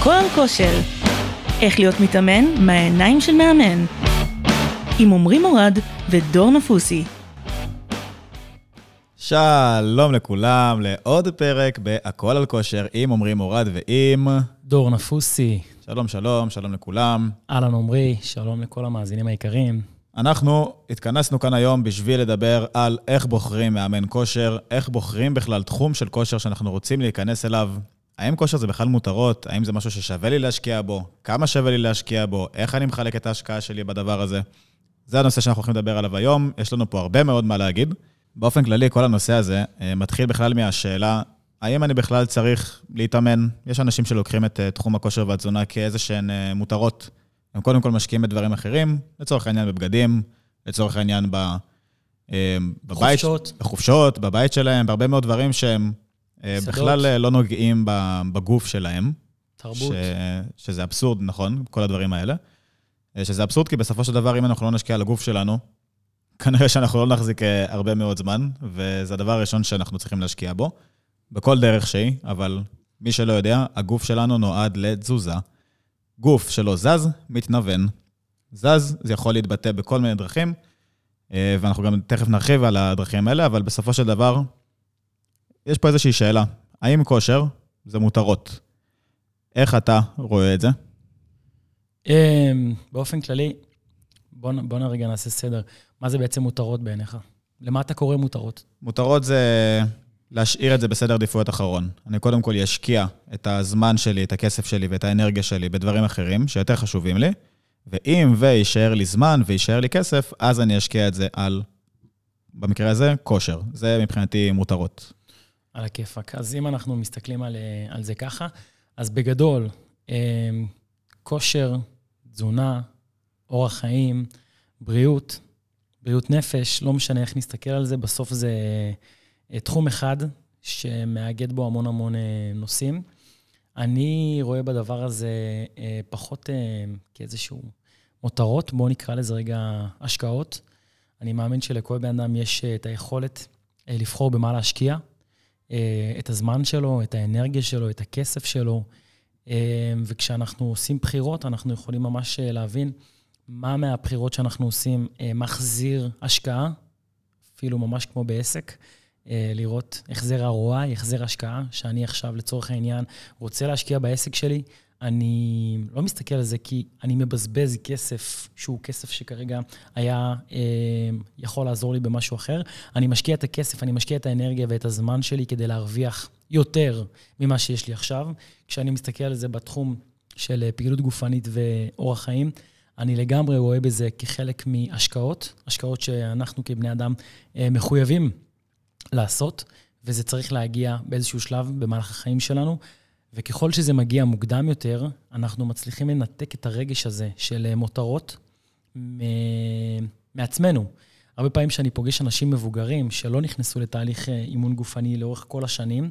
הכל על כושר. איך להיות מתאמן מהעיניים של מאמן. עם עמרי מורד ודור נפוסי. שלום לכולם, לעוד פרק בהכל על כושר עם עמרי מורד ועם... דור נפוסי. שלום, שלום, שלום לכולם. אהלן עמרי, שלום לכל המאזינים היקרים. אנחנו התכנסנו כאן היום בשביל לדבר על איך בוחרים מאמן כושר, איך בוחרים בכלל תחום של כושר שאנחנו רוצים להיכנס אליו. האם כושר זה בכלל מותרות? האם זה משהו ששווה לי להשקיע בו? כמה שווה לי להשקיע בו? איך אני מחלק את ההשקעה שלי בדבר הזה? זה הנושא שאנחנו הולכים לדבר עליו היום. יש לנו פה הרבה מאוד מה להגיד. באופן כללי, כל הנושא הזה אה, מתחיל בכלל מהשאלה, האם אני בכלל צריך להתאמן? יש אנשים שלוקחים את אה, תחום הכושר והתזונה כאיזה שהן אה, מותרות. הם קודם כל משקיעים בדברים אחרים, לצורך העניין בבגדים, לצורך העניין ב, בבית... חופשות. בחופשות, בבית שלהם, בהרבה מאוד דברים שהם. בכלל לא נוגעים בגוף שלהם. תרבות. ש... שזה אבסורד, נכון? כל הדברים האלה. שזה אבסורד, כי בסופו של דבר, אם אנחנו לא נשקיע על הגוף שלנו, כנראה שאנחנו לא נחזיק אה, הרבה מאוד זמן, וזה הדבר הראשון שאנחנו צריכים להשקיע בו, בכל דרך שהיא, אבל מי שלא יודע, הגוף שלנו נועד לתזוזה. גוף שלא זז, מתנוון. זז, זה יכול להתבטא בכל מיני דרכים, אה, ואנחנו גם תכף נרחיב על הדרכים האלה, אבל בסופו של דבר, יש פה איזושהי שאלה. האם כושר זה מותרות? איך אתה רואה את זה? אמ, באופן כללי, בוא, נרגע נעשה סדר. מה זה בעצם מותרות בעיניך? למה אתה קורא מותרות? מותרות זה להשאיר את זה בסדר עדיפויות אחרון. אני קודם כל אשקיע את הזמן שלי, את הכסף שלי ואת האנרגיה שלי בדברים אחרים שיותר חשובים לי, ואם ויישאר לי זמן ויישאר לי כסף, אז אני אשקיע את זה על, במקרה הזה, כושר. זה מבחינתי מותרות. על הכיפאק. אז אם אנחנו מסתכלים על, אה, על זה ככה, אז בגדול, אמ, כושר, תזונה, אורח חיים, בריאות, בריאות נפש, לא משנה איך נסתכל על זה, בסוף זה אה, תחום אחד שמאגד בו המון המון אה, נושאים. אני רואה בדבר הזה אה, פחות אה, כאיזשהו מותרות, בואו נקרא לזה רגע השקעות. אני מאמין שלכל בן אדם יש אה, את היכולת אה, לבחור במה להשקיע, אה, את הזמן שלו, את האנרגיה שלו, את הכסף שלו. אה, וכשאנחנו עושים בחירות, אנחנו יכולים ממש אה, להבין מה מהבחירות שאנחנו עושים אה, מחזיר השקעה, אפילו ממש כמו בעסק, אה, לראות החזר ROI, החזר השקעה, שאני עכשיו, לצורך העניין, רוצה להשקיע בעסק שלי, אני לא מסתכל על זה כי אני מבזבז כסף שהוא כסף שכרגע היה אה, יכול לעזור לי במשהו אחר. אני משקיע את הכסף, אני משקיע את האנרגיה ואת הזמן שלי כדי להרוויח יותר ממה שיש לי עכשיו. כשאני מסתכל על זה בתחום של אה, פעילות גופנית ואורח חיים, אני לגמרי רואה בזה כחלק מהשקעות, השקעות שאנחנו כבני אדם אה, מחויבים לעשות, וזה צריך להגיע באיזשהו שלב במהלך החיים שלנו. וככל שזה מגיע מוקדם יותר, אנחנו מצליחים לנתק את הרגש הזה של אה, מותרות מעצמנו. הרבה פעמים כשאני פוגש אנשים מבוגרים שלא נכנסו לתהליך אה, אימון גופני לאורך כל השנים,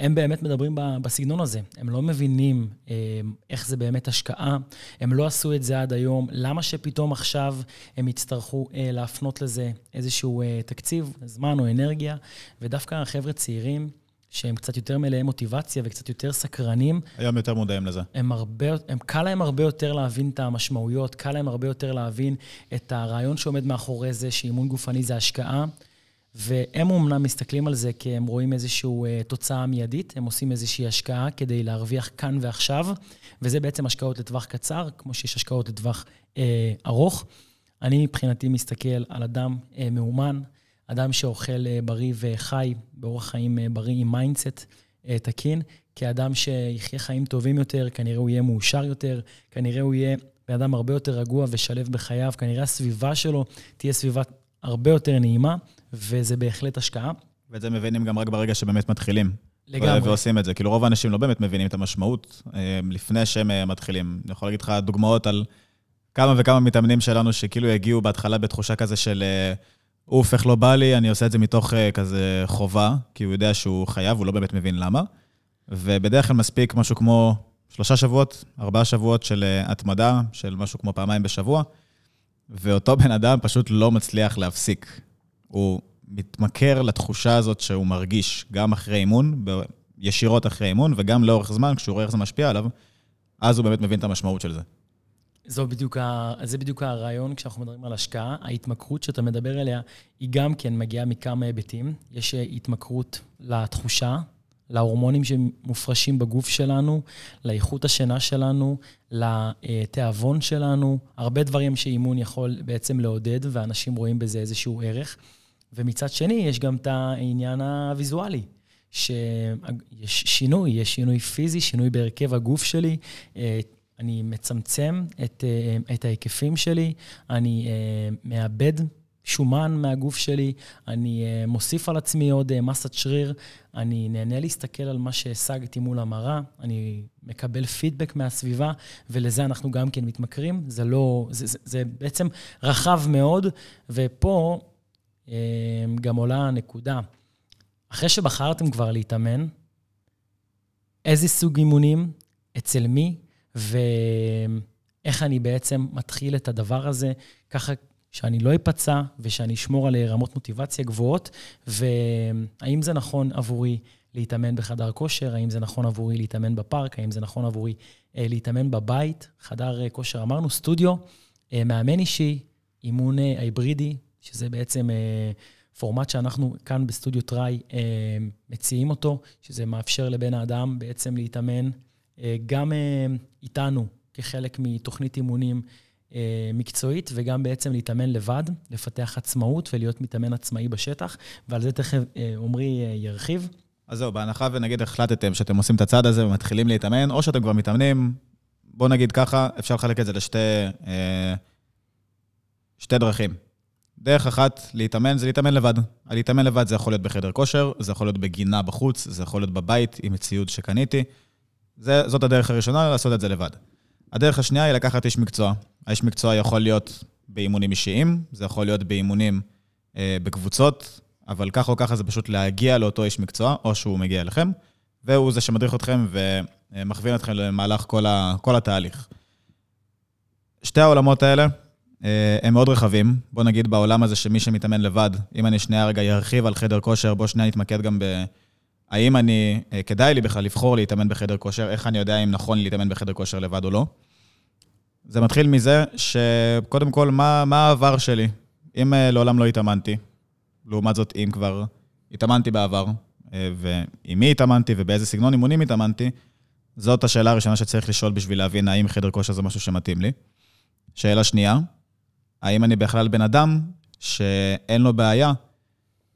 הם באמת מדברים בסגנון הזה. הם לא מבינים אה, איך זה באמת השקעה, הם לא עשו את זה עד היום, למה שפתאום עכשיו הם יצטרכו להפנות לזה איזשהו תקציב, זמן או אנרגיה, ודווקא החבר'ה צעירים, שהם קצת יותר מלאי מוטיבציה וקצת יותר סקרנים, היום יותר מודעים לזה. הם הרבה, הם, קל להם הרבה יותר להבין את המשמעויות, קל להם הרבה יותר להבין את הרעיון שעומד מאחורי זה, שאימון גופני זה השקעה. והם אומנם מסתכלים על זה כי הם רואים איזושהי uh, תוצאה מיידית, הם עושים איזושהי השקעה כדי להרוויח כאן ועכשיו, וזה בעצם השקעות לטווח קצר, כמו שיש השקעות לטווח אה, ארוך. אני מבחינתי מסתכל על אדם אה, מאומן, אדם שאוכל אה, בריא וחי באורח חיים אה, בריא עם mindset אה, תקין, כאדם שיחיה חיים טובים יותר, כנראה הוא יהיה מאושר יותר, כנראה הוא יהיה בן אדם הרבה יותר רגוע ושלו בחייו, כנראה הסביבה שלו תהיה סביבה הרבה יותר נעימה, וזה בהחלט השקעה. ואת זה מבינים גם רק ברגע שבאמת מתחילים. לגמרי. ועושים את זה. כאילו, רוב האנשים לא באמת מבינים את המשמעות אה, לפני שהם אה, מתחילים. אני יכול להגיד לך דוגמאות על כמה וכמה מתאמנים שלנו שכאילו הגיעו בהתחלה בתחושה כזה של אה, אוף, איך לא בא לי, אני עושה את זה מתוך אה, כזה חובה, כי הוא יודע שהוא חייב, הוא לא באמת מבין למה. ובדרך כלל מספיק משהו כמו שלושה שבועות, ארבעה שבועות של אה, התמדה, של משהו כמו פעמיים בשבוע, ואותו בן אדם פשוט לא מצליח להפסיק. הוא מתמכר לתחושה הזאת שהוא מרגיש גם אחרי אימון, ישירות אחרי אימון, וגם לאורך זמן, כשהוא רואה איך זה משפיע עליו, אז הוא באמת מבין את המשמעות של זה. זו בדיוק ה... זה בדיוק הרעיון כשאנחנו מדברים על השקעה. ההתמכרות שאתה מדבר עליה, היא גם כן מגיעה מכמה היבטים. יש אה, התמכרות לתחושה, להורמונים שמופרשים בגוף שלנו, לאיכות השינה שלנו, לתיאבון שלנו, הרבה דברים שאימון יכול בעצם לעודד, ואנשים רואים בזה איזשהו ערך. ומצד שני, יש גם את העניין הוויזואלי, שיש שינוי, יש שינוי פיזי, שינוי בהרכב הגוף שלי. אה, אני מצמצם את, אה, את ההיקפים שלי, אני אה, מאבד שומן מהגוף שלי, אני מוסיף על עצמי עוד מסת שריר, אני נהנה להסתכל על מה שהשגתי מול המראה, אני מקבל פידבק מהסביבה, ולזה אנחנו גם כן מתמכרים. זה לא, זה, זה, זה בעצם רחב מאוד, ופה גם עולה הנקודה. אחרי שבחרתם כבר להתאמן, איזה סוג אימונים, אצל מי, ואיך אני בעצם מתחיל את הדבר הזה, ככה שאני לא אפצע ושאני אשמור על רמות מוטיבציה גבוהות, והאם זה נכון עבורי להתאמן בחדר כושר, האם זה נכון עבורי להתאמן בפארק, האם זה נכון עבורי אה, להתאמן בבית, חדר אה, כושר. אמרנו, סטודיו, אה, מאמן אישי, אימון היברידי, שזה בעצם פורמט שאנחנו כאן בסטודיו טראי מציעים אותו, שזה מאפשר לבן האדם בעצם להתאמן גם אה, איתנו כחלק מתוכנית אימונים אה, מקצועית, וגם בעצם להתאמן לבד, לפתח עצמאות ולהיות מתאמן עצמאי בשטח, ועל זה תכף אה, עמרי אה, ירחיב. אז זהו, בהנחה ונגיד החלטתם שאתם עושים את הצעד הזה ומתחילים להתאמן, או שאתם כבר מתאמנים, בואו נגיד ככה, אפשר לחלק את זה לשתי אה, שתי דרכים. דרך אחת להתאמן זה להתאמן לבד. להתאמן לבד זה יכול להיות בחדר כושר, זה יכול להיות בגינה בחוץ, זה יכול להיות בבית עם ציוד שקניתי. זה, זאת הדרך הראשונה, לעשות את זה לבד. הדרך השנייה היא לקחת איש מקצוע. האיש מקצוע יכול להיות באימונים אישיים, זה יכול להיות באימונים אה, בקבוצות, אבל ככה או ככה זה פשוט להגיע לאותו איש מקצוע, או שהוא מגיע אליכם, והוא זה שמדריך אתכם ומכווין אתכם למהלך כל, ה, כל התהליך. שתי העולמות האלה, אה, הם מאוד רחבים. בוא נגיד בעולם הזה שמי שמתאמן לבד, אם אני שנייה רגע ארחיב על חדר כושר, בוא שנייה נתמקד גם ב... האם אני, אה, כדאי לי בכלל לבחור להתאמן בחדר כושר, איך אני יודע אם נכון להתאמן בחדר כושר לבד או לא. זה מתחיל מזה שקודם כל, מה, מה העבר שלי? אם אה, לעולם לא התאמנתי, לעומת זאת, אם כבר התאמנתי בעבר, ועם מי התאמנתי ובאיזה סגנון אימונים התאמנתי, זאת השאלה הראשונה שצריך לשאול בשביל להבין האם חדר כושר זה משהו שמתאים לי. שאלה שנייה, האם אני בכלל בן אדם שאין לו בעיה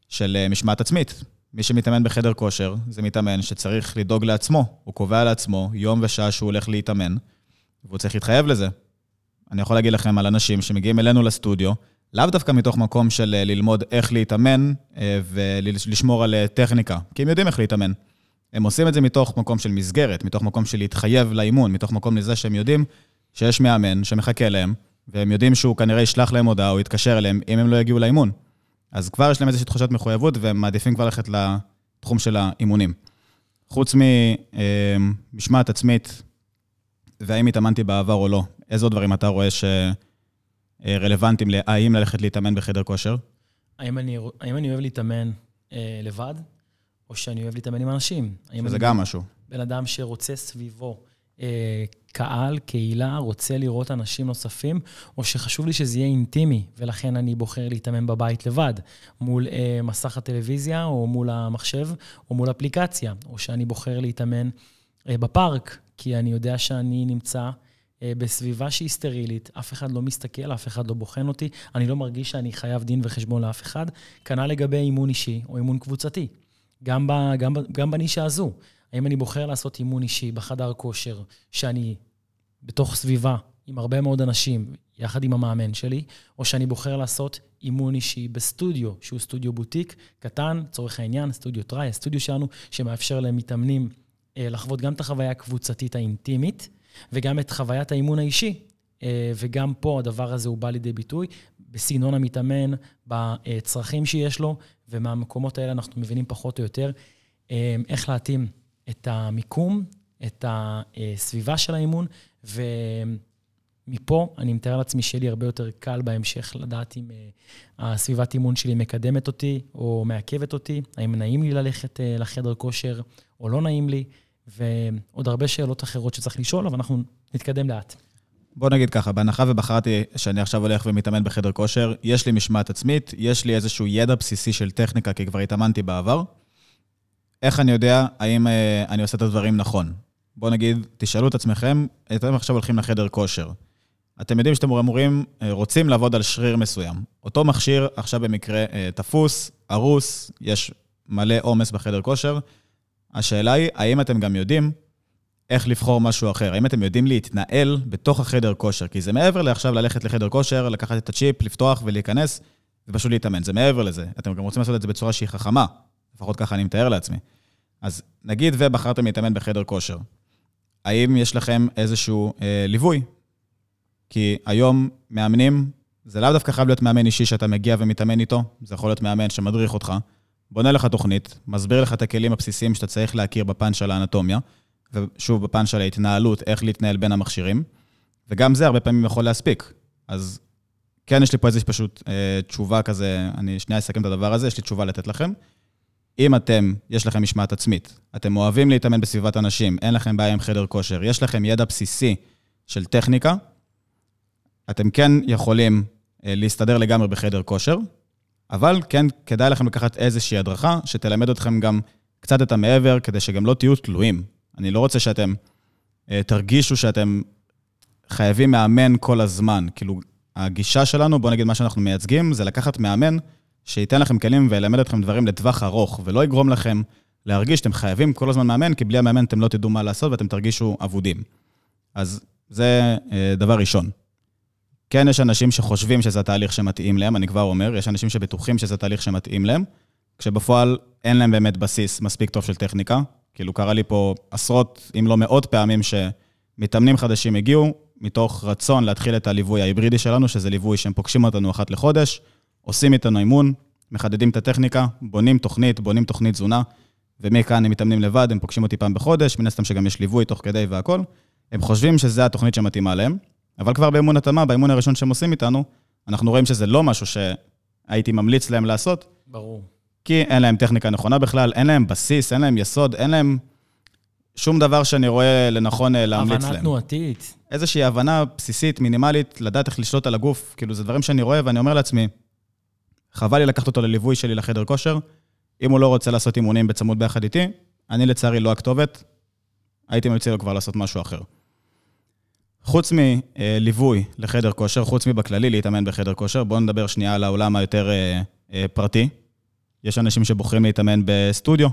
של אה, משמעת עצמית? מי שמתאמן בחדר כושר, זה מתאמן שצריך לדאוג לעצמו. הוא קובע לעצמו יום ושעה שהוא הולך להתאמן, והוא צריך להתחייב לזה. אני יכול להגיד לכם על אנשים שמגיעים אלינו לסטודיו, לאו דווקא מתוך מקום של אה, ללמוד איך להתאמן אה, ולשמור על טכניקה, כי הם יודעים איך להתאמן. הם עושים את זה מתוך מקום של מסגרת, מתוך מקום של להתחייב לאימון, מתוך מקום לזה שהם יודעים שיש מאמן שמחכה להם, והם יודעים שהוא כנראה ישלח להם הודעה או יתקשר אליהם אם הם לא יגיעו לאימון. אז כבר יש להם איזושהי תחושת מחויבות, והם מעדיפים כבר ללכת לתחום של האימונים. חוץ ממשמעת עצמית, והאם התאמנתי בעבר או לא, איזה עוד דברים אתה רואה שרלוונטיים להאם ללכת להתאמן בחדר כושר? האם אני, האם אני אוהב להתאמן אה, לבד, או שאני אוהב להתאמן עם אנשים? שזה גם משהו. בן אדם שרוצה סביבו אה, קהל, קהילה, רוצה לראות אנשים נוספים, או שחשוב לי שזה יהיה אינטימי, ולכן אני בוחר להתאמן בבית לבד, מול אה, מסך הטלוויזיה, או מול המחשב, או מול אפליקציה, או שאני בוחר להתאמן אה, בפארק, כי אני יודע שאני נמצא אה, בסביבה שהיא סטרילית, אף אחד לא מסתכל, אף אחד לא בוחן אותי, אני לא מרגיש שאני חייב דין וחשבון לאף אחד. כנ"ל לגבי אימון אישי או אימון קבוצתי, גם, ב, גם, גם בנישה הזו. האם אני בוחר לעשות אימון אישי בחדר כושר, שאני בתוך סביבה עם הרבה מאוד אנשים, יחד עם המאמן שלי, או שאני בוחר לעשות אימון אישי בסטודיו, שהוא סטודיו בוטיק קטן, לצורך העניין, סטודיו טראי, הסטודיו שלנו, שמאפשר למתאמנים אה, לחוות גם את החוויה הקבוצתית האינטימית, וגם את חוויית האימון האישי. אה, וגם פה הדבר הזה הוא בא לידי ביטוי בסגנון המתאמן, בצרכים שיש לו, ומהמקומות האלה אנחנו מבינים פחות או יותר אה, איך להתאים את המיקום, את הסביבה של האימון, ומפה אני מתאר לעצמי שיהיה לי הרבה יותר קל בהמשך לדעת אם אה, הסביבת אימון שלי מקדמת אותי או מעכבת אותי, האם נעים לי ללכת אה, לחדר כושר או לא נעים לי, ועוד הרבה שאלות אחרות שצריך לשאול, אבל אנחנו נתקדם לאט. בוא נגיד ככה, בהנחה ובחרתי שאני עכשיו הולך ומתאמן בחדר כושר, יש לי משמעת עצמית, יש לי איזשהו ידע בסיסי של טכניקה, כי כבר התאמנתי בעבר. איך אני יודע האם אה, אני עושה את הדברים נכון? בוא נגיד, תשאלו את עצמכם, אתם עכשיו הולכים לחדר כושר. אתם יודעים שאתם אמורים, אה, רוצים לעבוד על שריר מסוים. אותו מכשיר עכשיו במקרה אה, תפוס, הרוס, יש מלא עומס בחדר כושר. השאלה היא, האם אתם גם יודעים איך לבחור משהו אחר? האם אתם יודעים להתנהל בתוך החדר כושר? כי זה מעבר לעכשיו ללכת לחדר כושר, לקחת את הצ'יפ, לפתוח ולהיכנס, ופשוט להתאמן. זה מעבר לזה. אתם גם רוצים לעשות את זה בצורה שהיא חכמה. לפחות ככה אני מתאר לעצמי. אז נגיד ובחרתם להתאמן בחדר כושר. האם יש לכם איזשהו אה, ליווי? כי היום מאמנים, זה לאו דווקא חייב להיות מאמן אישי שאתה מגיע ומתאמן איתו, זה יכול להיות מאמן שמדריך אותך, בונה לך תוכנית, מסביר לך את הכלים הבסיסיים שאתה צריך להכיר בפן של האנטומיה, ושוב, בפן של ההתנהלות, איך להתנהל בין המכשירים, וגם זה הרבה פעמים יכול להספיק. אז כן, יש לי פה איזושהי פשוט אה, תשובה כזה, אני שנייה אסכם את הדבר הזה, יש לי תשובה לתת לכם. אם אתם, יש לכם משמעת עצמית, אתם אוהבים להתאמן בסביבת אנשים, אין לכם בעיה עם חדר כושר, יש לכם ידע בסיסי של טכניקה, אתם כן יכולים אה, להסתדר לגמרי בחדר כושר, אבל כן כדאי לכם לקחת איזושהי הדרכה שתלמד אתכם גם קצת את המעבר, כדי שגם לא תהיו תלויים. אני לא רוצה שאתם אה, תרגישו שאתם חייבים מאמן כל הזמן. כאילו, הגישה שלנו, בואו נגיד מה שאנחנו מייצגים, זה לקחת מאמן שייתן לכם כלים וילמד אתכם דברים לטווח ארוך, ולא יגרום לכם להרגיש שאתם חייבים כל הזמן מאמן, כי בלי המאמן אתם לא תדעו מה לעשות ואתם תרגישו אבודים. אז זה אה, דבר ראשון. כן, יש אנשים שחושבים שזה התהליך שמתאים להם, אני כבר אומר, יש אנשים שבטוחים שזה תהליך שמתאים להם, כשבפועל אין להם באמת בסיס מספיק טוב של טכניקה. כאילו, קרה לי פה עשרות, אם לא מאות פעמים, שמתאמנים חדשים הגיעו, מתוך רצון להתחיל את הליווי ההיברידי שלנו, שזה ליווי שהם פוגשים אותנו אחת לחודש, עושים איתנו אימון, מחדדים את הטכניקה, בונים תוכנית, בונים תוכנית תזונה, ומכאן הם מתאמנים לבד, הם פוגשים אותי פעם בחודש, מן הסתם שגם יש ליווי תוך כדי והכול. הם חושבים שזו התוכנית שמתאימה להם, אבל כבר באימון התאמה, באימון הראשון שהם עושים איתנו, אנחנו רואים שזה לא משהו שהייתי ממליץ להם לעשות. ברור. כי אין להם טכניקה נכונה בכלל, אין להם בסיס, אין להם יסוד, אין להם שום דבר שאני רואה לנכון אה, להמליץ להם. הבנה תנועתית. איזושהי הבנה בסיסית, מינימלית, לדעת איך לשלוט על הגוף. כאילו, זה דברים שאני רואה ואני אומר לעצמי, חבל לי לקחת אותו לליווי שלי לחדר כושר. אם הוא לא רוצה לעשות אימונים בצמוד ביחד איתי, אני לצערי לא הכתובת, הייתי מציע לו כבר לעשות משהו אחר. חוץ מליווי לחדר כושר, חוץ מבכללי להתאמן בחדר כושר, בואו נדבר שנייה על העולם היותר אה, אה, פרטי. יש אנשים שבוחרים להתאמן בסטודיו,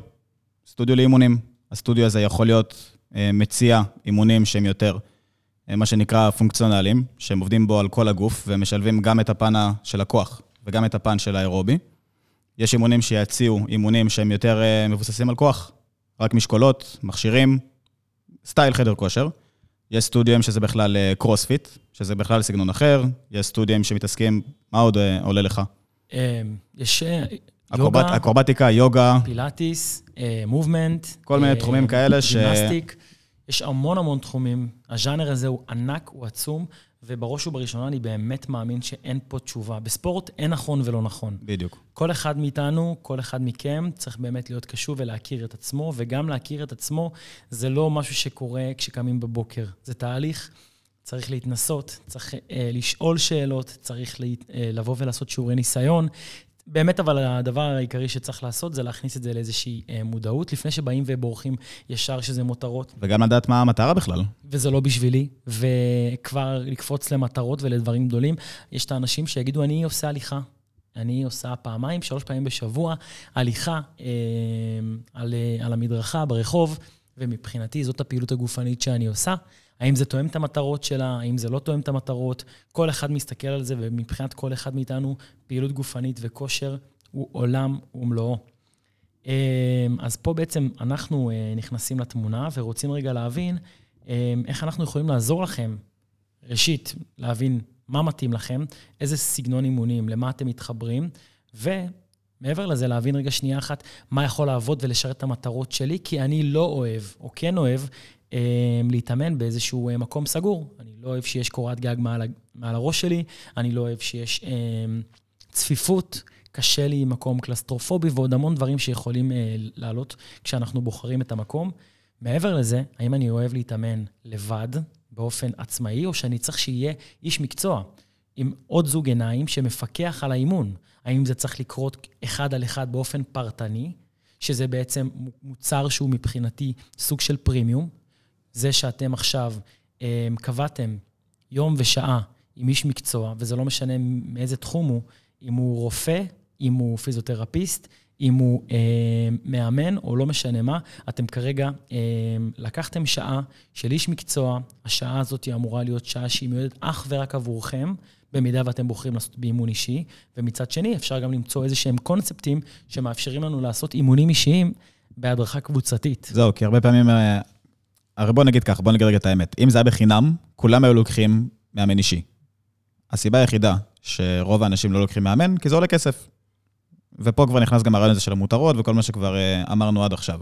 סטודיו לאימונים. הסטודיו הזה יכול להיות אה, מציע אימונים שהם יותר, מה שנקרא פונקציונליים, שהם עובדים בו על כל הגוף ומשלבים גם את הפן של הכוח וגם את הפן של האירובי. יש אימונים שיציעו אימונים שהם יותר מבוססים על כוח, רק משקולות, מכשירים, style חדר כושר. יש סטודיו שזה בכלל קרוספיט, אה, שזה בכלל סגנון אחר, יש סטודיו שמתעסקים, מה עוד אה, עולה לך? אה, יש יוגה, אקרובטיקה, יוגה. פילאטיס, movement. כל מיני תחומים כאלה ש... gymnastic. יש המון המון תחומים. הז'אנר הזה הוא ענק, הוא עצום, ובראש ובראשונה אני באמת מאמין שאין פה תשובה. בספורט אין נכון ולא נכון. בדיוק. כל אחד מאיתנו, כל אחד מכם, צריך באמת להיות קשוב ולהכיר את עצמו, וגם להכיר את עצמו זה לא משהו שקורה כשקמים בבוקר. זה תהליך, צריך להתנסות, צריך אה, לשאול שאלות, צריך לה, אה, לבוא ולעשות שיעורי ניסיון, באמת, אבל הדבר העיקרי שצריך לעשות זה להכניס את זה לאיזושהי אה, מודעות, לפני שבאים ובורחים ישר שזה מותרות. וגם לדעת מה המטרה בכלל. וזה לא בשבילי, וכבר לקפוץ למטרות ולדברים גדולים. יש את האנשים שיגידו, אני עושה הליכה. אני עושה פעמיים, שלוש פעמים בשבוע, הליכה אה, על, אה, על המדרכה, ברחוב, ומבחינתי זאת הפעילות הגופנית שאני עושה. האם זה תואם את המטרות שלה, האם זה לא תואם את המטרות. כל אחד מסתכל על זה, ומבחינת כל אחד מאיתנו, פעילות גופנית וכושר הוא עולם ומלואו. אמ, אז פה בעצם אנחנו אה, נכנסים לתמונה ורוצים רגע להבין אמ, איך אנחנו יכולים לעזור לכם. ראשית, להבין מה מתאים לכם, איזה סגנון אימונים, למה אתם מתחברים, ומעבר לזה, להבין רגע שנייה אחת מה יכול לעבוד ולשרת את המטרות שלי, כי אני לא אוהב, או כן אוהב, אמ, להתאמן באיזשהו אה, מקום סגור. אני לא אוהב שיש קורת גג מעל, מעל הראש שלי, אני לא אוהב שיש אמ, צפיפות, קשה לי מקום קלסטרופובי ועוד המון דברים שיכולים אה, לעלות כשאנחנו בוחרים את המקום. מעבר לזה, האם אני אוהב להתאמן לבד, באופן עצמאי, או שאני צריך שיהיה איש מקצוע עם עוד זוג עיניים שמפקח על האימון? האם זה צריך לקרות אחד על אחד באופן פרטני, שזה בעצם מוצר שהוא מבחינתי סוג של פרימיום? זה שאתם עכשיו אה, קבעתם יום ושעה עם איש מקצוע, וזה לא משנה מאיזה תחום הוא, אם הוא רופא, אם הוא פיזיותרפיסט, אם הוא אה, מאמן או לא משנה מה, אתם כרגע אה, לקחתם שעה של איש מקצוע, השעה הזאת היא אמורה להיות שעה שהיא מיועדת אך ורק עבורכם, במידה ואתם בוחרים לעשות באימון אישי, ומצד שני אפשר גם למצוא איזה שהם קונספטים שמאפשרים לנו לעשות אימונים אישיים בהדרכה קבוצתית. זהו, כי הרבה פעמים, אה, הרי בוא נגיד ככה, בוא נגיד רגע את האמת. אם זה היה בחינם, כולם היו לוקחים מאמן אישי. הסיבה היחידה שרוב האנשים לא לוקחים מאמן, כי זה עולה כסף. ופה כבר נכנס גם הרעיון הזה של המותרות וכל מה שכבר uh, אמרנו עד עכשיו.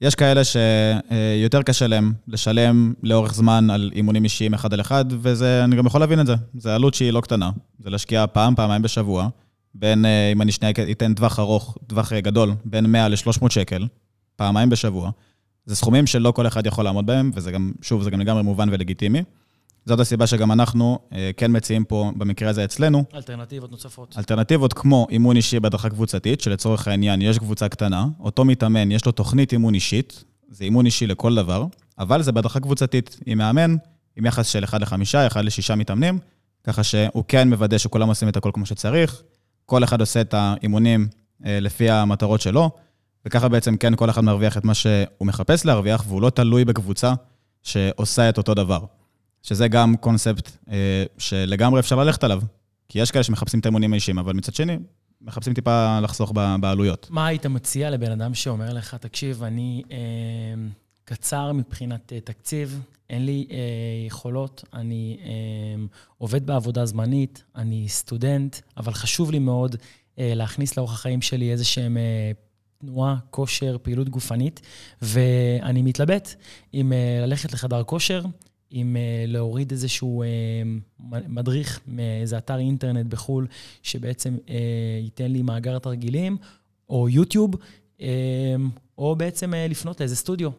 יש כאלה שיותר קשה להם לשלם לאורך זמן על אימונים אישיים אחד על אחד, ואני גם יכול להבין את זה. זו עלות שהיא לא קטנה. זה להשקיע פעם, פעמיים בשבוע, בין, uh, אם אני שנייה אתן טווח ארוך, טווח גדול, בין 100 ל-300 שקל, פעמיים בשבוע. זה סכומים שלא כל אחד יכול לעמוד בהם, וזה גם, שוב, זה גם לגמרי מובן ולגיטימי. זאת הסיבה שגם אנחנו אה, כן מציעים פה, במקרה הזה אצלנו, אלטרנטיבות נוספות. אלטרנטיבות כמו אימון אישי בהדרכה קבוצתית, שלצורך העניין יש קבוצה קטנה, אותו מתאמן, יש לו תוכנית אימון אישית, זה אימון אישי לכל דבר, אבל זה בהדרכה קבוצתית עם מאמן, עם יחס של 1 ל-5, 1 ל-6 מתאמנים, ככה שהוא כן מוודא שכולם עושים את הכל כמו שצריך, כל אחד עושה את האימונים אה, לפי המטרות שלו, וככה בעצם כן כל אחד מרוויח את מה שהוא מחפש להרוויח, והוא לא תלוי בקבוצה שעושה את אותו דבר. שזה גם קונספט אה, שלגמרי אפשר ללכת עליו. כי יש כאלה שמחפשים את האימונים האישיים, אבל מצד שני, מחפשים טיפה לחסוך בעלויות. מה היית מציע לבן אדם שאומר לך, תקשיב, אני אה, קצר מבחינת אה, תקציב, אין לי אה, יכולות, אני אה, עובד בעבודה זמנית, אני סטודנט, אבל חשוב לי מאוד אה, להכניס לאורח החיים שלי איזה שהם... אה, תנועה, כושר, פעילות גופנית, ואני מתלבט אם אה, ללכת לחדר כושר, עם uh, להוריד איזשהו uh, מדריך מאיזה אתר אינטרנט בחו"ל, שבעצם uh, ייתן לי מאגר תרגילים, או יוטיוב, או בעצם לפנות לאיזה סטודיו.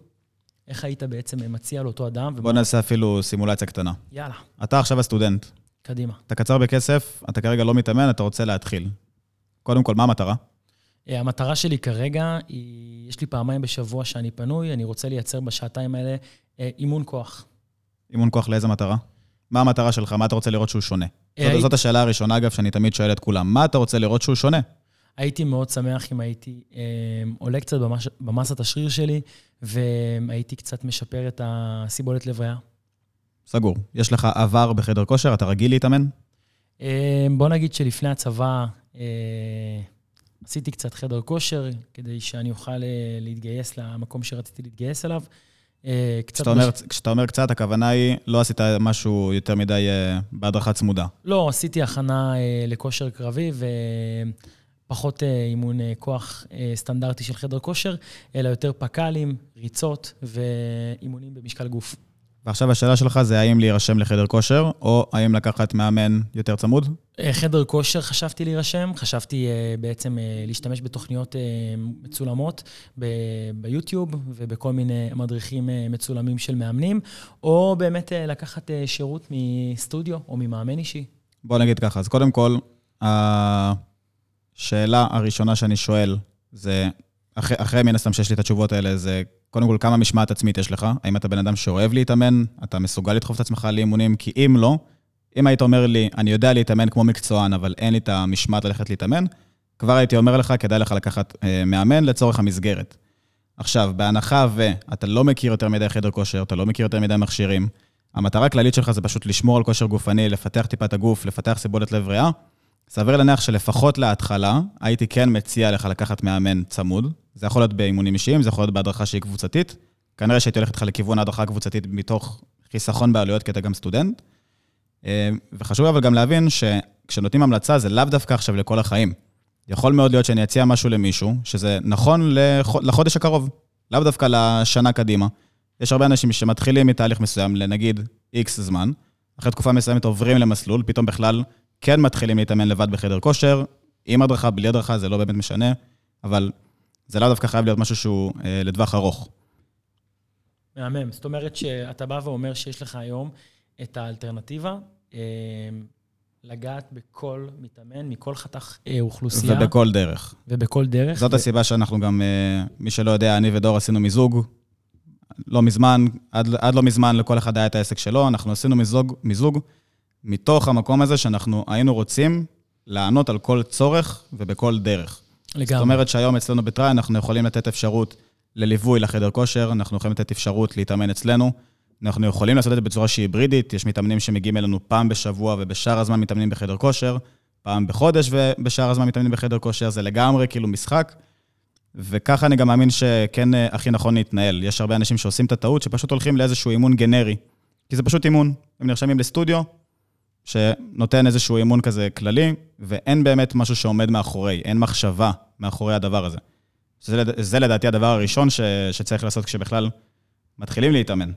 איך היית בעצם מציע לאותו אדם? בוא ומה... נעשה אפילו סימולציה קטנה. יאללה. אתה עכשיו הסטודנט. קדימה. אתה קצר בכסף, אתה כרגע לא מתאמן, אתה רוצה להתחיל. קודם כל, מה המטרה? המטרה שלי כרגע היא, יש לי פעמיים בשבוע שאני פנוי, אני רוצה לייצר בשעתיים האלה אימון כוח. אימון כוח לאיזה מטרה? מה המטרה שלך? מה אתה רוצה לראות שהוא שונה? זאת, זאת השאלה הראשונה, אגב, שאני תמיד שואל את כולם. מה אתה רוצה לראות שהוא שונה? הייתי מאוד שמח אם הייתי אה, עולה קצת במש, במסת השריר שלי, והייתי קצת משפר את הסיבולת לב ריאה. סגור. יש לך עבר בחדר כושר? אתה רגיל להתאמן? אה, בוא נגיד שלפני הצבא אה, עשיתי קצת חדר כושר, כדי שאני אוכל אה, להתגייס למקום שרציתי להתגייס אליו. אה, כשאתה אומר, בש... כשאתה אומר קצת, הכוונה היא, לא עשית משהו יותר מדי אה, בהדרכה צמודה. לא, עשיתי הכנה אה, לכושר קרבי ופחות אימון כוח סטנדרטי של חדר כושר, אלא יותר פק"לים, ריצות ואימונים במשקל גוף. ועכשיו השאלה שלך זה האם להירשם לחדר כושר, או האם לקחת מאמן יותר צמוד? אה, חדר כושר חשבתי להירשם, חשבתי uh, בעצם uh, להשתמש בתוכניות מצולמות ביוטיוב ובכל מיני מדריכים מצולמים של מאמנים, או באמת לקחת שירות מסטודיו או ממאמן אישי. בוא נגיד ככה, אז קודם כל, השאלה הראשונה שאני שואל זה, אחרי, אחרי מן הסתם שיש לי את התשובות האלה, זה קודם כל, כמה משמעת עצמית יש לך? האם אתה בן אדם שאוהב להתאמן? אתה מסוגל לדחוף את עצמך לאימונים? כי אם לא, אם היית אומר לי, אני יודע להתאמן כמו מקצוען, אבל אין לי את המשמעת ללכת להתאמן, כבר הייתי אומר לך, כדאי לך לקחת אה, מאמן לצורך המסגרת. עכשיו, בהנחה ואתה לא מכיר יותר מדי חדר כושר, אתה לא מכיר יותר מדי מכשירים, המטרה הכללית שלך זה פשוט לשמור על כושר גופני, לפתח טיפה את הגוף, לפתח סיבולת לב ריאה. סביר להניח שלפחות להתחלה, הייתי כן מציע לך לקחת מאמן צמוד, זה יכול להיות באימונים אישיים, זה יכול להיות בהדרכה שהיא קבוצתית. כנראה שהייתי הולך איתך לכיוון ההדרכה הקבוצתית מתוך חיסכון בעלויות, כי אתה גם סטודנט. אה, וחשוב אבל גם להבין שכשנותנים המלצה, זה לאו דווקא עכשיו לכל החיים. יכול מאוד להיות שאני אציע משהו למישהו, שזה נכון לחודש הקרוב, לאו דווקא לשנה קדימה. יש הרבה אנשים שמתחילים מתהליך מסוים, לנגיד איקס זמן, אחרי תקופה מסוימת עוברים למסלול, פתאום בכלל כן מתחילים להתאמן לבד בחדר כושר, עם הדרכה, בלי הדרכה, זה לא באמת משנה, אבל זה לאו דווקא חייב להיות משהו שהוא אה, לטווח ארוך. מהמם. זאת אומרת שאתה בא ואומר שיש לך היום את האלטרנטיבה, אה, לגעת בכל מתאמן, מכל חתך אה, אוכלוסייה. ובכל דרך. ובכל דרך. זאת ו- הסיבה שאנחנו גם, אה, מי שלא יודע, אני ודור עשינו מיזוג. לא מזמן, עד, עד לא מזמן לכל אחד היה את העסק שלו, אנחנו עשינו מיזוג, מיזוג מתוך המקום הזה שאנחנו היינו רוצים לענות על כל צורך ובכל דרך. לגמרי. זאת אומרת שהיום אצלנו בטראי אנחנו יכולים לתת אפשרות לליווי לחדר כושר, אנחנו יכולים לתת אפשרות להתאמן אצלנו. אנחנו יכולים לעשות את זה בצורה שהיא היברידית, יש מתאמנים שמגיעים אלינו פעם בשבוע ובשאר הזמן מתאמנים בחדר כושר, פעם בחודש ובשאר הזמן מתאמנים בחדר כושר, זה לגמרי כאילו משחק. וככה אני גם מאמין שכן אה, הכי נכון להתנהל. יש הרבה אנשים שעושים את הטעות, שפשוט הולכים לאיזשהו אימון גנרי. כי זה פשוט אימון. הם נרשמים לסטודיו, שנותן איזשהו אימון כזה כללי, ואין באמת משהו שעומד מאחורי, אין מחשבה מאחורי הדבר הזה. זה, זה לדעתי הדבר הראשון ש, שצריך לעשות כשבכלל מתחילים להתאמן.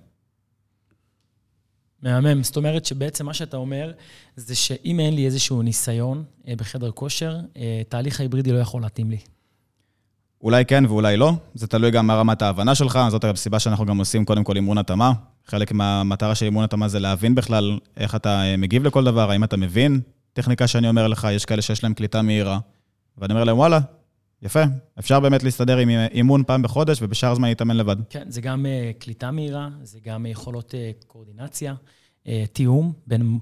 מהמם. זאת אומרת שבעצם מה שאתה אומר, זה שאם אין לי איזשהו ניסיון אה, בחדר כושר, אה, תהליך ההיברידי לא יכול להתאים לי. אולי כן ואולי לא, זה תלוי גם מה רמת ההבנה שלך, זאת הסיבה שאנחנו גם עושים קודם כל אימון התאמה. חלק מהמטרה של אימון התאמה זה להבין בכלל איך אתה אה, מגיב לכל דבר, האם אתה מבין טכניקה שאני אומר לך, יש כאלה שיש להם קליטה מהירה, ואני אומר להם, וואלה, יפה, אפשר באמת להסתדר עם אה, אימון פעם בחודש, ובשאר הזמן להתאמן לבד. כן, זה גם אה, קליטה מהירה, זה גם יכולות אה, קואורדינציה, אה, תיאום בין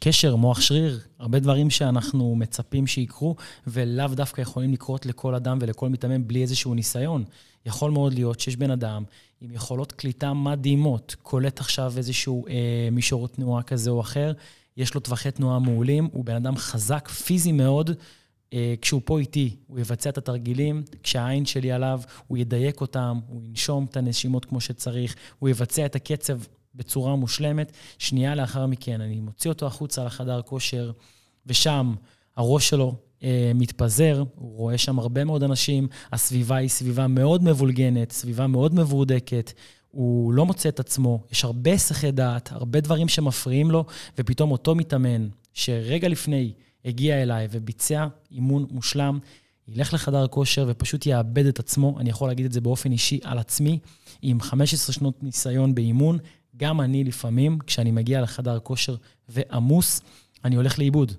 קשר, מוח שריר, הרבה דברים שאנחנו מצפים שיקרו, ולאו דווקא יכולים לקרות לכל אדם ולכל מתאמן בלי איזשהו ניסיון. יכול מאוד להיות שיש בן אדם עם יכולות קליטה מדהימות, קולט עכשיו איזשהו אה, מישור תנועה כזה או אחר, יש לו טווחי תנועה מעולים, הוא בן אדם חזק, פיזי מאוד, אה, כשהוא פה איתי, הוא יבצע את התרגילים, כשהעין שלי עליו, הוא ידייק אותם, הוא ינשום את הנשימות כמו שצריך, הוא יבצע את הקצב בצורה מושלמת. שנייה לאחר מכן, אני מוציא אותו החוצה לחדר כושר, ושם הראש שלו מתפזר, הוא רואה שם הרבה מאוד אנשים, הסביבה היא סביבה מאוד מבולגנת, סביבה מאוד מבורדקת. הוא לא מוצא את עצמו, יש הרבה הסחי דעת, הרבה דברים שמפריעים לו, ופתאום אותו מתאמן, שרגע לפני הגיע אליי וביצע אימון מושלם, ילך לחדר כושר ופשוט יאבד את עצמו, אני יכול להגיד את זה באופן אישי על עצמי, עם 15 שנות ניסיון באימון, גם אני לפעמים, כשאני מגיע לחדר כושר ועמוס, אני הולך לאיבוד.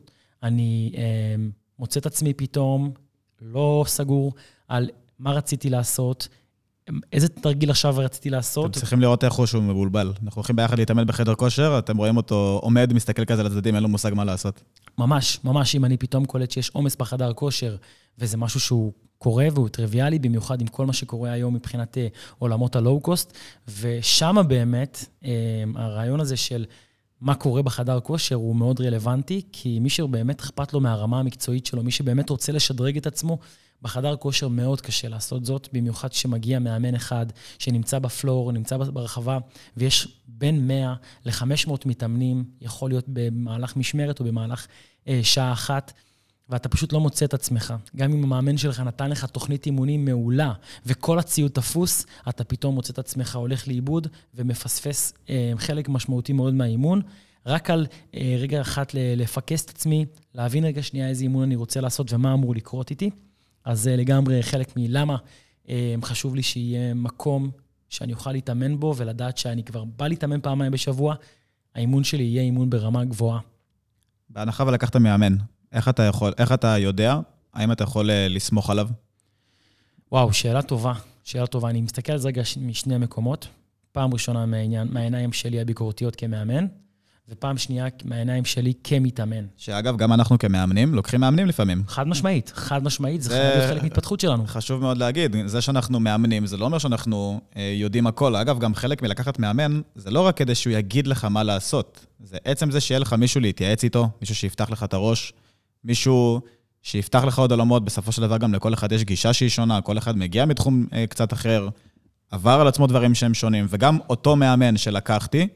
אני אה, מוצא את עצמי פתאום לא סגור על מה רציתי לעשות, איזה תרגיל עכשיו רציתי לעשות. אתם צריכים לראות איך הוא שהוא מבולבל. אנחנו הולכים ביחד להתאמן בחדר כושר, אתם רואים אותו עומד, מסתכל כזה לצדדים, אין לו מושג מה לעשות. ממש, ממש, אם אני פתאום קולט שיש עומס בחדר כושר, וזה משהו שהוא קורה והוא טריוויאלי, במיוחד עם כל מה שקורה היום מבחינת אה, עולמות הלואו-קוסט, ושם באמת אה, הרעיון הזה של מה קורה בחדר כושר הוא מאוד רלוונטי, כי מי שבאמת אכפת לו מהרמה המקצועית שלו, מי שבאמת רוצה לשדרג את עצמו, בחדר כושר מאוד קשה לעשות זאת, במיוחד כשמגיע מאמן אחד שנמצא בפלור, נמצא ברחבה, ויש בין 100 ל-500 מתאמנים, יכול להיות במהלך משמרת או במהלך אה, שעה אחת, ואתה פשוט לא מוצא את עצמך. גם אם המאמן שלך נתן לך תוכנית אימונים מעולה, וכל הציוד תפוס, אתה פתאום מוצא את עצמך הולך לאיבוד ומפספס אה, חלק משמעותי מאוד מהאימון. רק על אה, רגע אחת לפקס את עצמי, להבין רגע שנייה איזה אימון אני רוצה לעשות ומה אמור לקרות איתי. אז זה לגמרי חלק מלמה אה, חשוב לי שיהיה מקום שאני אוכל להתאמן בו ולדעת שאני כבר בא להתאמן פעמיים בשבוע, האימון שלי יהיה אימון ברמה גבוהה. בהנחה ולקחת מאמן, איך אתה יכול, איך אתה יודע, האם אתה יכול אה, לסמוך עליו? וואו, שאלה טובה, שאלה טובה. אני מסתכל על זה רגע משני מקומות. פעם ראשונה מהעניין, מהעיניים שלי הביקורתיות כמאמן, ופעם שנייה מהעיניים שלי כמתאמן. שאגב, גם אנחנו כמאמנים, לוקחים מאמנים לפעמים. חד משמעית, חד משמעית, זה זה- חייב להיות חלק מהתפתחות שלנו. חשוב מאוד להגיד, זה שאנחנו מאמנים, זה לא אומר שאנחנו אה, יודעים הכל. אגב, גם חלק מלקחת מאמן, זה לא רק כדי שהוא יגיד לך מה לעשות, זה עצם זה שיהיה לך מישהו להתייעץ איתו, מישהו שיפתח לך את הראש, מישהו שיפתח לך עוד עולמות, בסופו של דבר גם לכל אחד יש גישה שהיא שונה, כל אחד מגיע מתחום אה, קצת אחר, עבר על עצמו דברים שהם שונים, וגם אותו מאמן שלקחתי,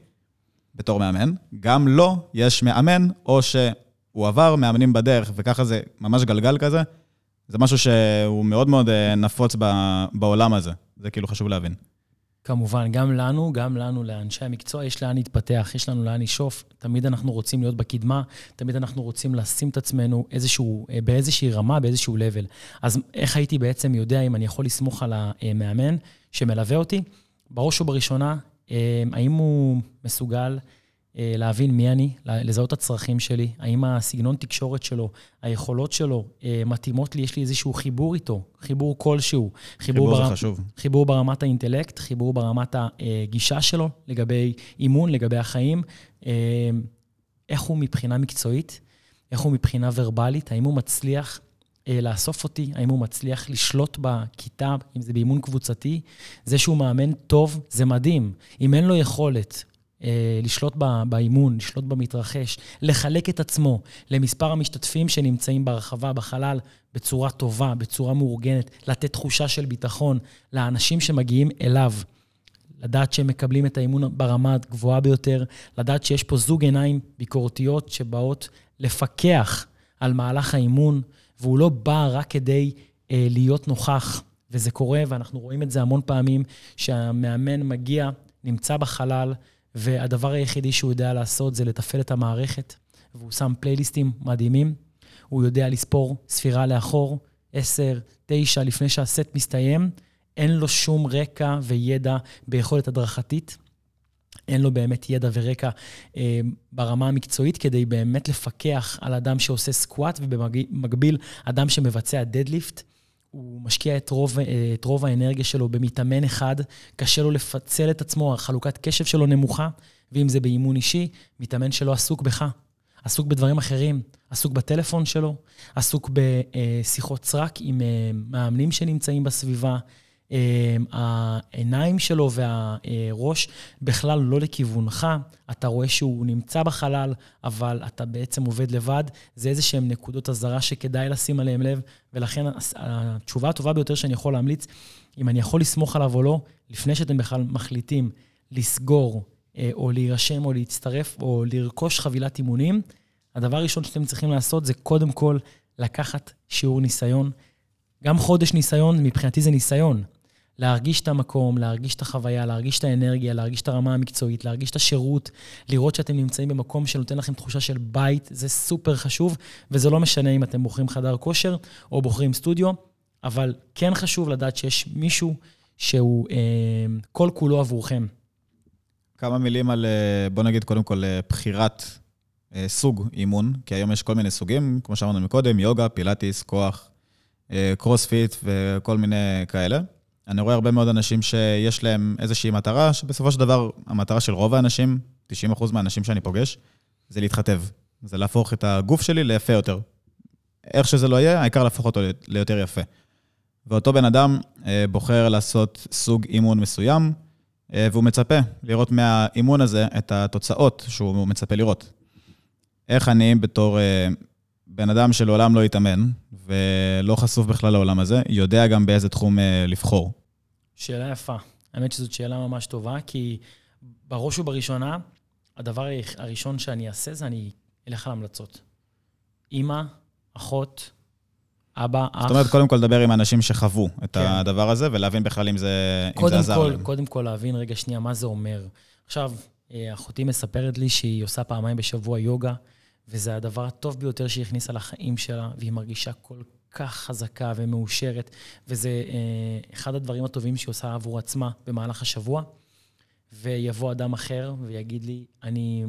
בתור מאמן, גם לו יש מאמן, או שהוא עבר מאמנים בדרך, וככה זה ממש גלגל כזה, זה משהו שהוא מאוד מאוד אה, נפוץ בעולם הזה. זה כאילו חשוב להבין. כמובן, גם לנו, גם לנו, לאנשי המקצוע, יש לאן להתפתח, יש לנו לאן לשאוף. תמיד אנחנו רוצים להיות בקדמה, תמיד אנחנו רוצים לשים את עצמנו איזשהו, אה, באיזושהי רמה, באיזשהו level. אז איך הייתי בעצם יודע אם אני יכול לסמוך על המאמן שמלווה אותי? בראש ובראשונה, אה, האם הוא מסוגל להבין מי אני, לזהות את הצרכים שלי, האם הסגנון תקשורת שלו, היכולות שלו אה, מתאימות לי, יש לי איזשהו חיבור איתו, חיבור כלשהו. חיבור, חיבור בר... זה חשוב. חיבור ברמת האינטלקט, חיבור ברמת הגישה שלו לגבי אימון, לגבי החיים. איך הוא מבחינה מקצועית, איך הוא מבחינה ורבלית, האם הוא מצליח לאסוף אותי, האם הוא מצליח לשלוט בכיתה, אם זה באימון קבוצתי. זה שהוא מאמן טוב, זה מדהים. אם אין לו יכולת אה, לשלוט באימון, לשלוט במתרחש, לחלק את עצמו למספר המשתתפים שנמצאים ברחבה, בחלל, בצורה טובה, בצורה מאורגנת, לתת תחושה של ביטחון לאנשים שמגיעים אליו. לדעת שהם מקבלים את האימון ברמה הגבוהה ביותר, לדעת שיש פה זוג עיניים ביקורתיות שבאות לפקח על מהלך האימון, והוא לא בא רק כדי אה, להיות נוכח. וזה קורה, ואנחנו רואים את זה המון פעמים, שהמאמן מגיע, נמצא בחלל, והדבר היחידי שהוא יודע לעשות זה לתפעל את המערכת, והוא שם פלייליסטים מדהימים. הוא יודע לספור ספירה לאחור, 10, 9, לפני שהסט מסתיים. אין לו שום רקע וידע ביכולת הדרכתית. אין לו באמת ידע ורקע אה, ברמה המקצועית כדי באמת לפקח על אדם שעושה סקואט, ובמקביל, אדם שמבצע דדליפט. הוא משקיע את רוב, את רוב האנרגיה שלו במתאמן אחד, קשה לו לפצל את עצמו, החלוקת קשב שלו נמוכה, ואם זה באימון אישי, מתאמן שלו עסוק בך, עסוק בדברים אחרים, עסוק בטלפון שלו, עסוק בשיחות סרק עם אה, מאמנים שנמצאים בסביבה, העיניים שלו והראש בכלל לא לכיוונך, אתה רואה שהוא נמצא בחלל, אבל אתה בעצם עובד לבד. זה איזה שהן נקודות אזהרה שכדאי לשים עליהן לב, ולכן התשובה הטובה ביותר שאני יכול להמליץ, אם אני יכול לסמוך עליו או לא, לפני שאתם בכלל מחליטים לסגור אה, או להירשם או להצטרף או לרכוש חבילת אימונים, הדבר הראשון שאתם צריכים לעשות זה קודם כל לקחת שיעור ניסיון. גם חודש ניסיון, מבחינתי זה ניסיון. להרגיש את המקום, להרגיש את החוויה, להרגיש את האנרגיה, להרגיש את הרמה המקצועית, להרגיש את השירות, לראות שאתם נמצאים במקום שנותן לכם תחושה של בית, זה סופר חשוב, וזה לא משנה אם אתם בוחרים חדר כושר או בוחרים סטודיו, אבל כן חשוב לדעת שיש מישהו שהוא אה, כל כולו עבורכם. כמה מילים על, אה, בוא נגיד קודם כל, אה, בחירת אה, סוג אימון, כי היום יש כל מיני סוגים, כמו שאמרנו מקודם, יוגה, פילאטיס, כוח, קרוספיט וכל מיני כאלה. אני רואה הרבה מאוד אנשים שיש להם איזושהי מטרה, שבסופו של דבר, המטרה של רוב האנשים, 90% מהאנשים שאני פוגש, זה להתחתב. זה להפוך את הגוף שלי ליפה יותר. איך שזה לא יהיה, העיקר להפוך אותו ליותר יפה. ואותו בן אדם אה, בוחר לעשות סוג אימון מסוים, אה, והוא מצפה לראות מהאימון הזה את התוצאות שהוא מצפה לראות. איך אני בתור אה, בן אדם שלעולם לא יתאמן, ולא חשוף בכלל לעולם הזה, יודע גם באיזה תחום אה, לבחור. שאלה יפה. האמת שזאת שאלה ממש טובה, כי בראש ובראשונה, הדבר הראשון שאני אעשה זה אני אלך על המלצות. אימא, אחות, אבא, אח. זאת אומרת, קודם כל לדבר עם אנשים שחוו את כן. הדבר הזה, ולהבין בכלל אם זה, אם זה עזר להם. קודם כל להבין רגע שנייה מה זה אומר. עכשיו, אה, אחותי מספרת לי שהיא עושה פעמיים בשבוע יוגה. וזה הדבר הטוב ביותר שהיא הכניסה לחיים שלה, והיא מרגישה כל כך חזקה ומאושרת, וזה אה, אחד הדברים הטובים שהיא עושה עבור עצמה במהלך השבוע. ויבוא אדם אחר ויגיד לי, אני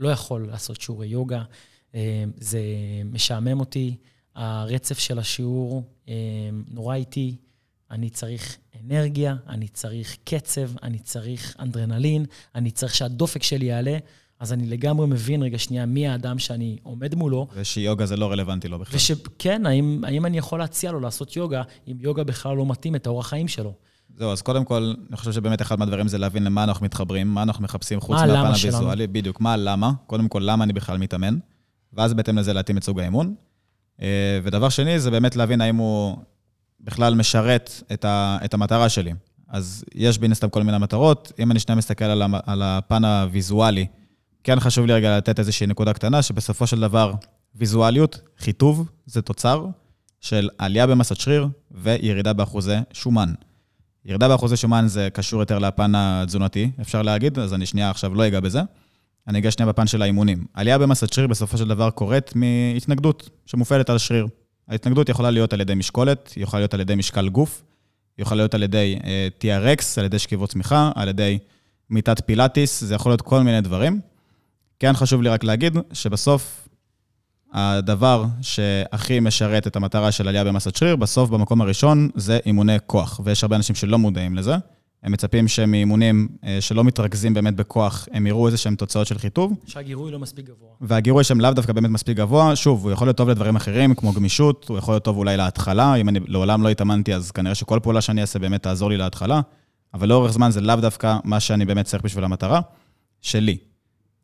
לא יכול לעשות שיעורי יוגה, אה, זה משעמם אותי, הרצף של השיעור אה, נורא איטי, אני צריך אנרגיה, אני צריך קצב, אני צריך אנדרנלין, אני צריך שהדופק שלי יעלה. אז אני לגמרי מבין רגע שנייה מי האדם שאני עומד מולו. ושיוגה זה לא רלוונטי לו בכלל. ושכן, האם, האם אני יכול להציע לו לעשות יוגה, אם יוגה בכלל לא מתאים את האורח חיים שלו. זהו, אז קודם כל, אני חושב שבאמת אחד מהדברים זה להבין למה אנחנו מתחברים, מה אנחנו מחפשים חוץ מהפן הוויזואלי. בדיוק, מה הלמה, קודם כל, למה אני בכלל מתאמן, ואז בהתאם לזה להתאים את סוג האימון. אה, ודבר שני, זה באמת להבין האם הוא בכלל משרת את, ה, את המטרה שלי. אז יש בין הסתם כל מיני מטרות. אם אני שנייה מסתכל על הפן הוויזואלי, כן חשוב לי רגע לתת איזושהי נקודה קטנה, שבסופו של דבר, ויזואליות, חיטוב, זה תוצר של עלייה במסת שריר וירידה באחוזי שומן. ירידה באחוזי שומן זה קשור יותר לפן התזונתי, אפשר להגיד, אז אני שנייה עכשיו לא אגע בזה. אני אגע שנייה בפן של האימונים. עלייה במסת שריר בסופו של דבר קורית מהתנגדות שמופעלת על שריר. ההתנגדות יכולה להיות על ידי משקולת, יכולה להיות על ידי משקל גוף, יכול להיות על ידי TRX, על ידי שכיבות צמיחה, על ידי מיטת פילאטיס, זה יכול להיות כל מיני דברים. כן חשוב לי רק להגיד שבסוף הדבר שהכי משרת את המטרה של עלייה במסת שריר, בסוף במקום הראשון זה אימוני כוח, ויש הרבה אנשים שלא מודעים לזה. הם מצפים שמאימונים אה, שלא מתרכזים באמת בכוח, הם יראו איזה שהם תוצאות של חיטוב. שהגירוי לא מספיק גבוה. והגירוי שם לאו דווקא באמת מספיק גבוה. שוב, הוא יכול להיות טוב לדברים אחרים, כמו גמישות, הוא יכול להיות טוב אולי להתחלה. אם אני לעולם לא התאמנתי, אז כנראה שכל פעולה שאני אעשה באמת תעזור לי להתחלה. אבל לאורך זמן זה לאו דווקא מה שאני באמת צריך בשביל המטרה שלי.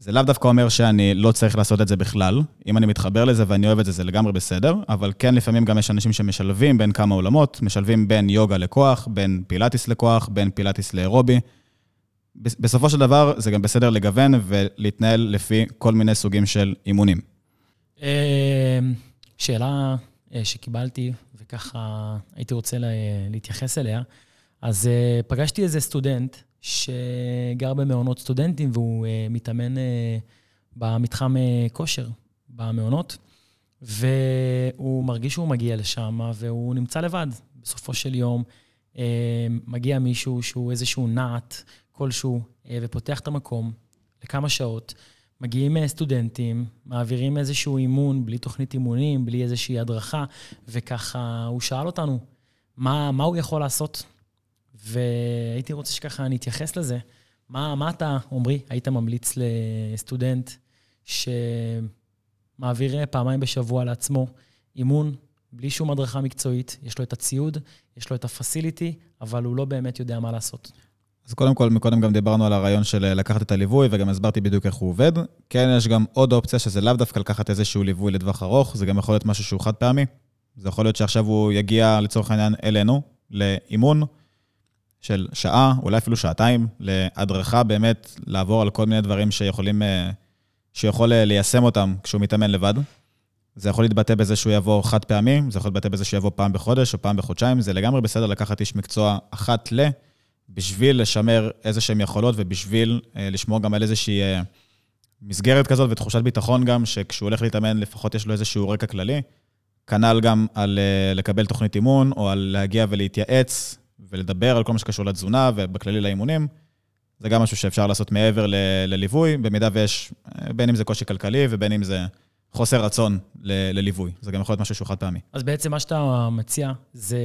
זה לאו דווקא אומר שאני לא צריך לעשות את זה בכלל. אם אני מתחבר לזה ואני אוהב את זה, זה לגמרי בסדר, אבל כן, לפעמים גם יש אנשים שמשלבים בין כמה עולמות, משלבים בין יוגה לכוח, בין פילאטיס לכוח, בין פילאטיס לאירובי. בסופו של דבר, זה גם בסדר לגוון ולהתנהל לפי כל מיני סוגים של אימונים. אה, שאלה אה, שקיבלתי, וככה הייתי רוצה להתייחס אליה, אז אה, פגשתי איזה סטודנט, שגר במעונות סטודנטים והוא uh, מתאמן uh, במתחם uh, כושר במעונות, והוא מרגיש שהוא מגיע לשם והוא נמצא לבד. בסופו של יום uh, מגיע מישהו שהוא איזשהו נעט כלשהו uh, ופותח את המקום לכמה שעות. מגיעים סטודנטים, מעבירים איזשהו אימון בלי תוכנית אימונים, בלי איזושהי הדרכה, וככה הוא שאל אותנו, מה, מה הוא יכול לעשות והייתי רוצה שככה אני אתייחס לזה. מה, מה אתה, עמרי, היית ממליץ לסטודנט שמעביר פעמיים בשבוע לעצמו אימון בלי שום הדרכה מקצועית, יש לו את הציוד, יש לו את הפסיליטי, אבל הוא לא באמת יודע מה לעשות. אז קודם כל, מקודם גם דיברנו על הרעיון של לקחת את הליווי, וגם הסברתי בדיוק איך הוא עובד. כן, יש גם עוד אופציה, שזה לאו דווקא לקחת איזשהו ליווי לטווח ארוך, זה גם יכול להיות משהו שהוא חד פעמי. זה יכול להיות שעכשיו הוא יגיע, לצורך העניין, אלינו, לאימון, של שעה, אולי אפילו שעתיים, להדרכה באמת, לעבור על כל מיני דברים שיכולים, אה, שיכול אה, ליישם אותם כשהוא מתאמן לבד. זה יכול להתבטא בזה שהוא יבוא חד פעמי, זה יכול להתבטא בזה שהוא יבוא פעם בחודש או פעם בחודשיים, זה לגמרי בסדר לקחת איש מקצוע אחת ל... בשביל לשמר איזה שהן יכולות ובשביל אה, לשמור גם על איזושהי אה, מסגרת כזאת ותחושת ביטחון גם, שכשהוא הולך להתאמן לפחות יש לו איזשהו רקע כללי. כנ"ל גם על אה, לקבל תוכנית אימון או על להגיע ולהתייעץ ולדבר על כל מה שקשור לתזונה ובכללי לאימונים, זה גם משהו שאפשר לעשות מעבר ל- לליווי, במידה ויש, בין אם זה קושי כלכלי ובין אם זה חוסר רצון ל- לליווי. זה גם יכול להיות משהו שהוא חד פעמי. אז בעצם מה שאתה מציע זה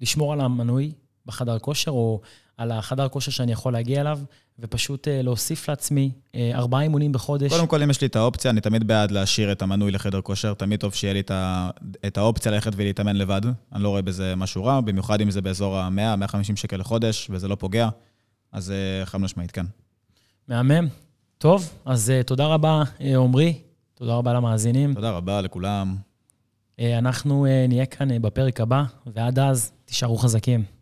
לשמור על המנוי בחדר כושר, או על החדר כושר שאני יכול להגיע אליו, ופשוט אה, להוסיף לעצמי אה, ארבעה אימונים בחודש. קודם כל, אם יש לי את האופציה, אני תמיד בעד להשאיר את המנוי לחדר כושר. תמיד טוב שיהיה לי את האופציה ללכת ולהתאמן לבד. אני לא רואה בזה משהו רע, במיוחד אם זה באזור ה-100-150 שקל לחודש, וזה לא פוגע, אז אה, חד משמעית, כן. מהמם. טוב, אז תודה רבה, עמרי. תודה רבה למאזינים. תודה רבה לכולם. אנחנו נהיה כאן בפרק הבא, ועד אז, תישארו חזקים.